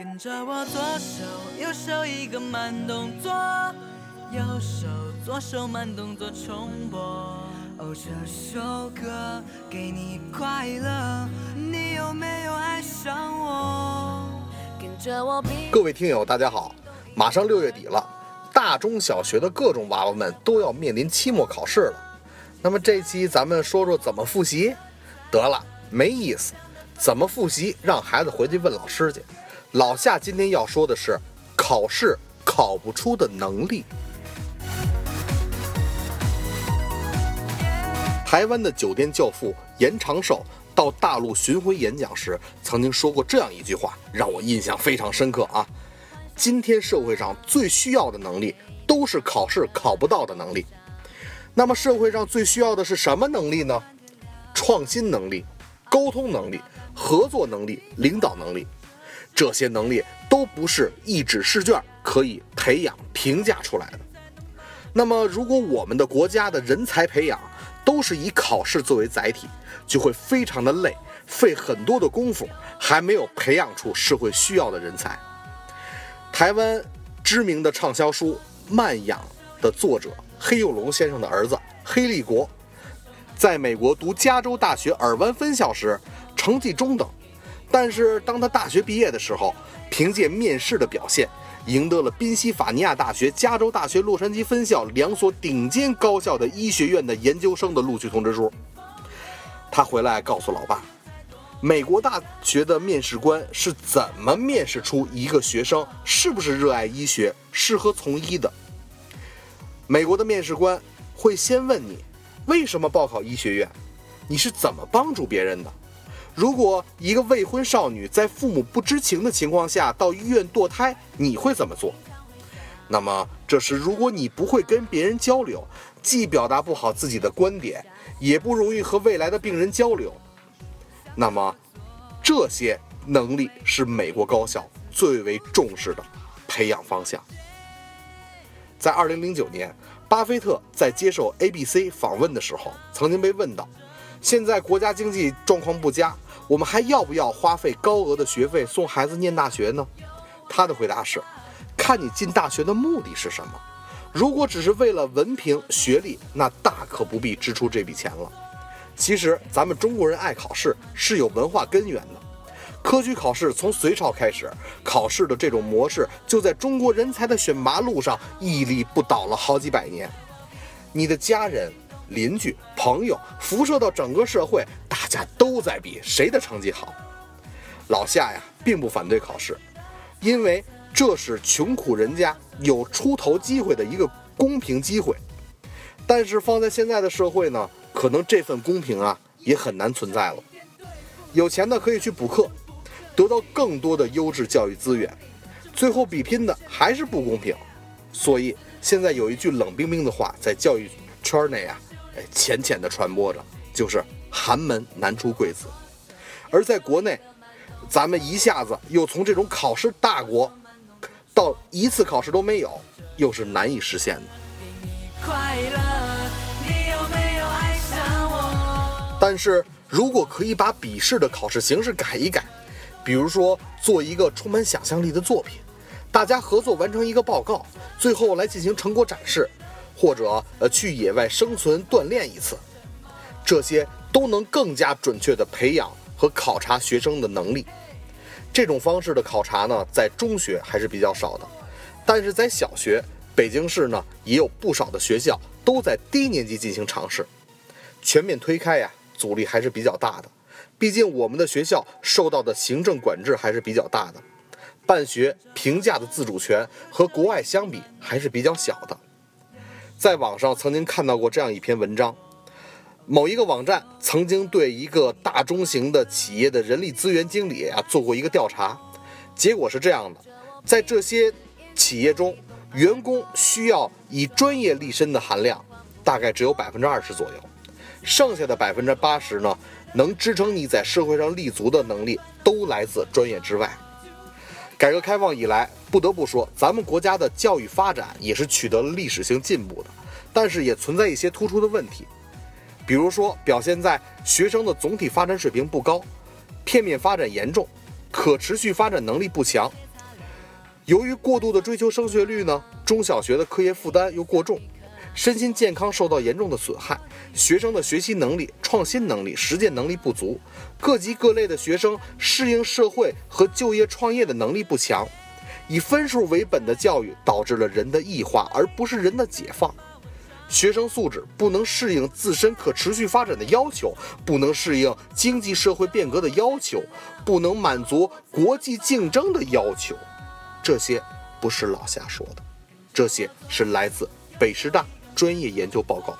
跟着我左手右手一个慢动作，右手左手慢动作重播。哦，这首歌给你快乐，你有没有爱上我？跟着我各位听友，大家好！马上六月底了，大中小学的各种娃娃们都要面临期末考试了。那么这期咱们说说怎么复习？得了，没意思。怎么复习？让孩子回去问老师去。老夏今天要说的是考试考不出的能力。台湾的酒店教父严长寿到大陆巡回演讲时，曾经说过这样一句话，让我印象非常深刻啊。今天社会上最需要的能力，都是考试考不到的能力。那么社会上最需要的是什么能力呢？创新能力、沟通能力、合作能力、领导能力。这些能力都不是一纸试卷可以培养、评价出来的。那么，如果我们的国家的人才培养都是以考试作为载体，就会非常的累，费很多的功夫，还没有培养出社会需要的人才。台湾知名的畅销书《慢养》的作者黑幼龙先生的儿子黑立国，在美国读加州大学尔湾分校时，成绩中等。但是当他大学毕业的时候，凭借面试的表现，赢得了宾夕法尼亚大学、加州大学洛杉矶分校两所顶尖高校的医学院的研究生的录取通知书。他回来告诉老爸，美国大学的面试官是怎么面试出一个学生是不是热爱医学、适合从医的。美国的面试官会先问你为什么报考医学院，你是怎么帮助别人的。如果一个未婚少女在父母不知情的情况下到医院堕胎，你会怎么做？那么，这时如果你不会跟别人交流，既表达不好自己的观点，也不容易和未来的病人交流，那么这些能力是美国高校最为重视的培养方向。在二零零九年，巴菲特在接受 ABC 访问的时候，曾经被问到。现在国家经济状况不佳，我们还要不要花费高额的学费送孩子念大学呢？他的回答是：看你进大学的目的是什么。如果只是为了文凭学历，那大可不必支出这笔钱了。其实咱们中国人爱考试是有文化根源的。科举考试从隋朝开始，考试的这种模式就在中国人才的选拔路上屹立不倒了好几百年。你的家人。邻居、朋友，辐射到整个社会，大家都在比谁的成绩好。老夏呀，并不反对考试，因为这是穷苦人家有出头机会的一个公平机会。但是放在现在的社会呢，可能这份公平啊，也很难存在了。有钱的可以去补课，得到更多的优质教育资源，最后比拼的还是不公平。所以现在有一句冷冰冰的话，在教育圈内啊。哎，浅浅的传播着，就是寒门难出贵子。而在国内，咱们一下子又从这种考试大国，到一次考试都没有，又是难以实现的。但是如果可以把笔试的考试形式改一改，比如说做一个充满想象力的作品，大家合作完成一个报告，最后来进行成果展示。或者呃去野外生存锻炼一次，这些都能更加准确地培养和考察学生的能力。这种方式的考察呢，在中学还是比较少的，但是在小学，北京市呢也有不少的学校都在低年级进行尝试。全面推开呀，阻力还是比较大的。毕竟我们的学校受到的行政管制还是比较大的，办学评价的自主权和国外相比还是比较小的。在网上曾经看到过这样一篇文章，某一个网站曾经对一个大中型的企业的人力资源经理啊做过一个调查，结果是这样的，在这些企业中，员工需要以专业立身的含量大概只有百分之二十左右，剩下的百分之八十呢，能支撑你在社会上立足的能力都来自专业之外。改革开放以来，不得不说，咱们国家的教育发展也是取得了历史性进步的，但是也存在一些突出的问题，比如说表现在学生的总体发展水平不高，片面发展严重，可持续发展能力不强，由于过度的追求升学率呢，中小学的课业负担又过重，身心健康受到严重的损害，学生的学习能力、创新能力、实践能力不足，各级各类的学生适应社会和就业创业的能力不强，以分数为本的教育导致了人的异化，而不是人的解放。学生素质不能适应自身可持续发展的要求，不能适应经济社会变革的要求，不能满足国际竞争的要求。这些不是老夏说的，这些是来自北师大专业研究报告。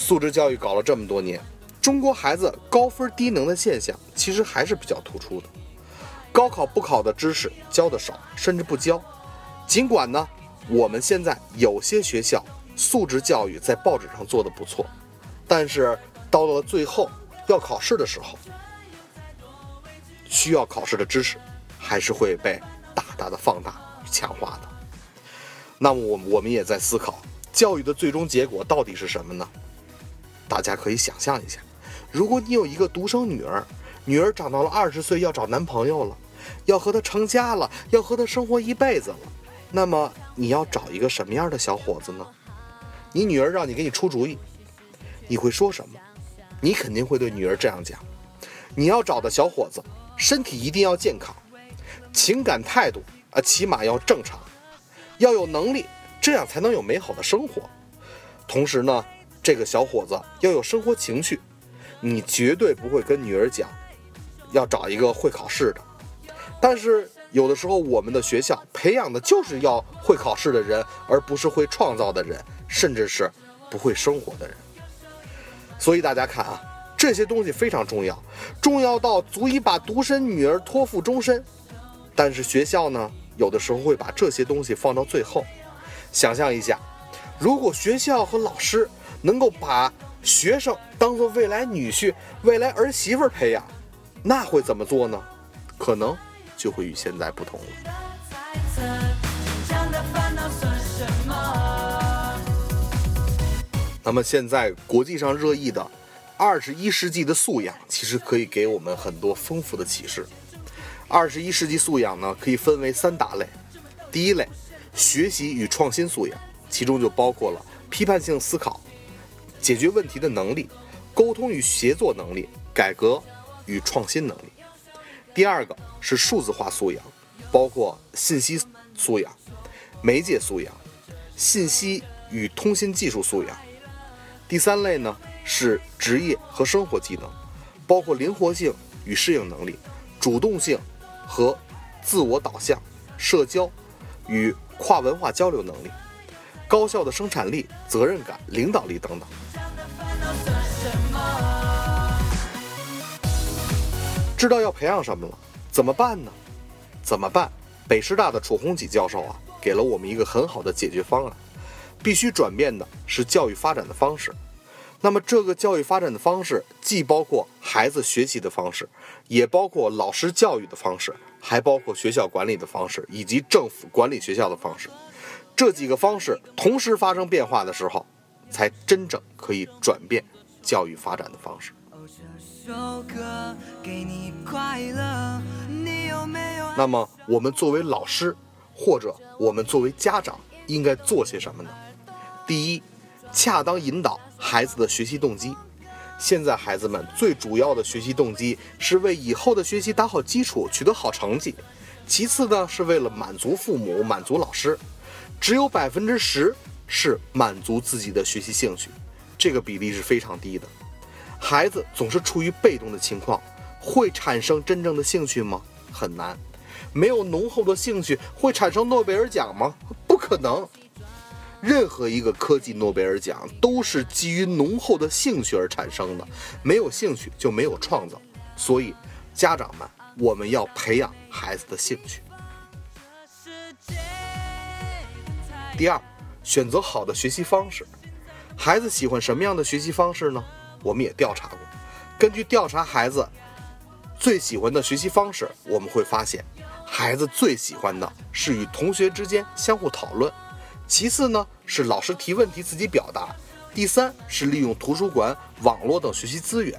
素质教育搞了这么多年，中国孩子高分低能的现象其实还是比较突出的。高考不考的知识教的少，甚至不教。尽管呢，我们现在有些学校。素质教育在报纸上做的不错，但是到了最后要考试的时候，需要考试的知识还是会被大大的放大强化的。那么我我们也在思考，教育的最终结果到底是什么呢？大家可以想象一下，如果你有一个独生女儿，女儿长到了二十岁要找男朋友了，要和他成家了，要和他生活一辈子了，那么你要找一个什么样的小伙子呢？你女儿让你给你出主意，你会说什么？你肯定会对女儿这样讲：你要找的小伙子，身体一定要健康，情感态度啊起码要正常，要有能力，这样才能有美好的生活。同时呢，这个小伙子要有生活情趣。你绝对不会跟女儿讲，要找一个会考试的。但是有的时候，我们的学校培养的就是要会考试的人，而不是会创造的人。甚至是不会生活的人，所以大家看啊，这些东西非常重要，重要到足以把独生女儿托付终身。但是学校呢，有的时候会把这些东西放到最后。想象一下，如果学校和老师能够把学生当做未来女婿、未来儿媳妇培养，那会怎么做呢？可能就会与现在不同了。那么现在国际上热议的二十一世纪的素养，其实可以给我们很多丰富的启示。二十一世纪素养呢，可以分为三大类。第一类，学习与创新素养，其中就包括了批判性思考、解决问题的能力、沟通与协作能力、改革与创新能力。第二个是数字化素养，包括信息素养、媒介素养、信息与通信技术素养。第三类呢是职业和生活技能，包括灵活性与适应能力、主动性和自我导向、社交与跨文化交流能力、高效的生产力、责任感、领导力等等。知道要培养什么了，怎么办呢？怎么办？北师大的楚红启教授啊，给了我们一个很好的解决方案。必须转变的是教育发展的方式。那么，这个教育发展的方式既包括孩子学习的方式，也包括老师教育的方式，还包括学校管理的方式，以及政府管理学校的方式。这几个方式同时发生变化的时候，才真正可以转变教育发展的方式。那么，我们作为老师，或者我们作为家长。应该做些什么呢？第一，恰当引导孩子的学习动机。现在孩子们最主要的学习动机是为以后的学习打好基础，取得好成绩。其次呢，是为了满足父母、满足老师。只有百分之十是满足自己的学习兴趣，这个比例是非常低的。孩子总是处于被动的情况，会产生真正的兴趣吗？很难。没有浓厚的兴趣，会产生诺贝尔奖吗？不可能，任何一个科技诺贝尔奖都是基于浓厚的兴趣而产生的，没有兴趣就没有创造。所以，家长们，我们要培养孩子的兴趣。第二，选择好的学习方式。孩子喜欢什么样的学习方式呢？我们也调查过，根据调查孩子最喜欢的学习方式，我们会发现。孩子最喜欢的是与同学之间相互讨论，其次呢是老师提问题自己表达，第三是利用图书馆、网络等学习资源，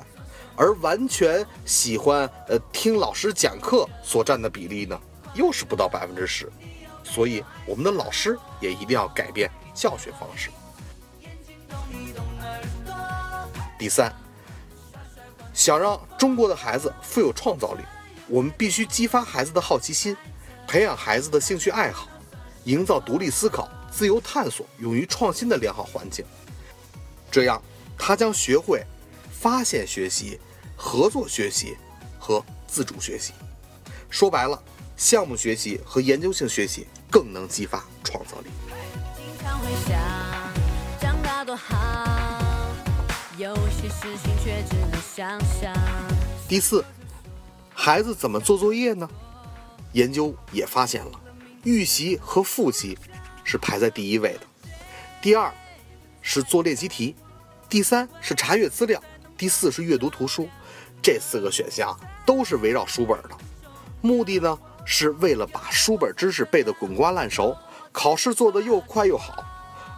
而完全喜欢呃听老师讲课所占的比例呢，又是不到百分之十。所以我们的老师也一定要改变教学方式。第三，想让中国的孩子富有创造力，我们必须激发孩子的好奇心，培养孩子的兴趣爱好，营造独立思考、自由探索、勇于创新的良好环境。这样，他将学会发现学习、合作学习和自主学习。说白了，项目学习和研究性学习更能激发创造力。常会想，长大多好，有些事情却只能想象。第四，孩子怎么做作业呢？研究也发现了，预习和复习是排在第一位的，第二是做练习题，第三是查阅资料，第四是阅读图书。这四个选项都是围绕书本的，目的呢是为了把书本知识背得滚瓜烂熟，考试做得又快又好。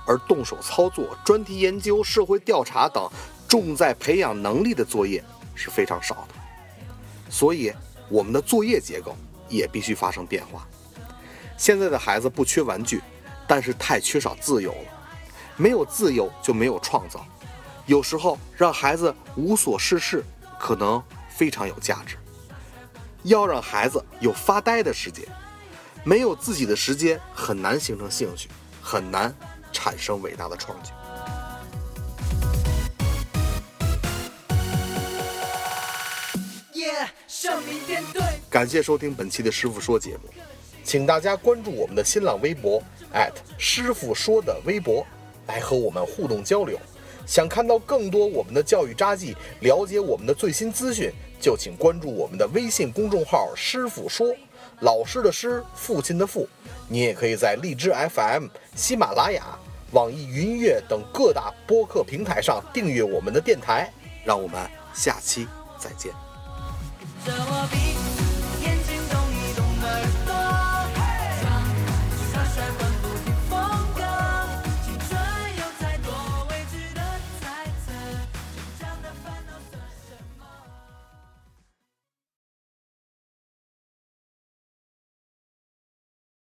而动手操作、专题研究、社会调查等重在培养能力的作业是非常少的。所以，我们的作业结构也必须发生变化。现在的孩子不缺玩具，但是太缺少自由了。没有自由就没有创造。有时候让孩子无所事事，可能非常有价值。要让孩子有发呆的时间，没有自己的时间，很难形成兴趣，很难产生伟大的创举。感谢收听本期的师傅说节目，请大家关注我们的新浪微博师傅说的微博，来和我们互动交流。想看到更多我们的教育札记，了解我们的最新资讯，就请关注我们的微信公众号“师傅说”，老师的师，父亲的父。你也可以在荔枝 FM、喜马拉雅、网易云音乐等各大播客平台上订阅我们的电台。让我们下期再见。这我必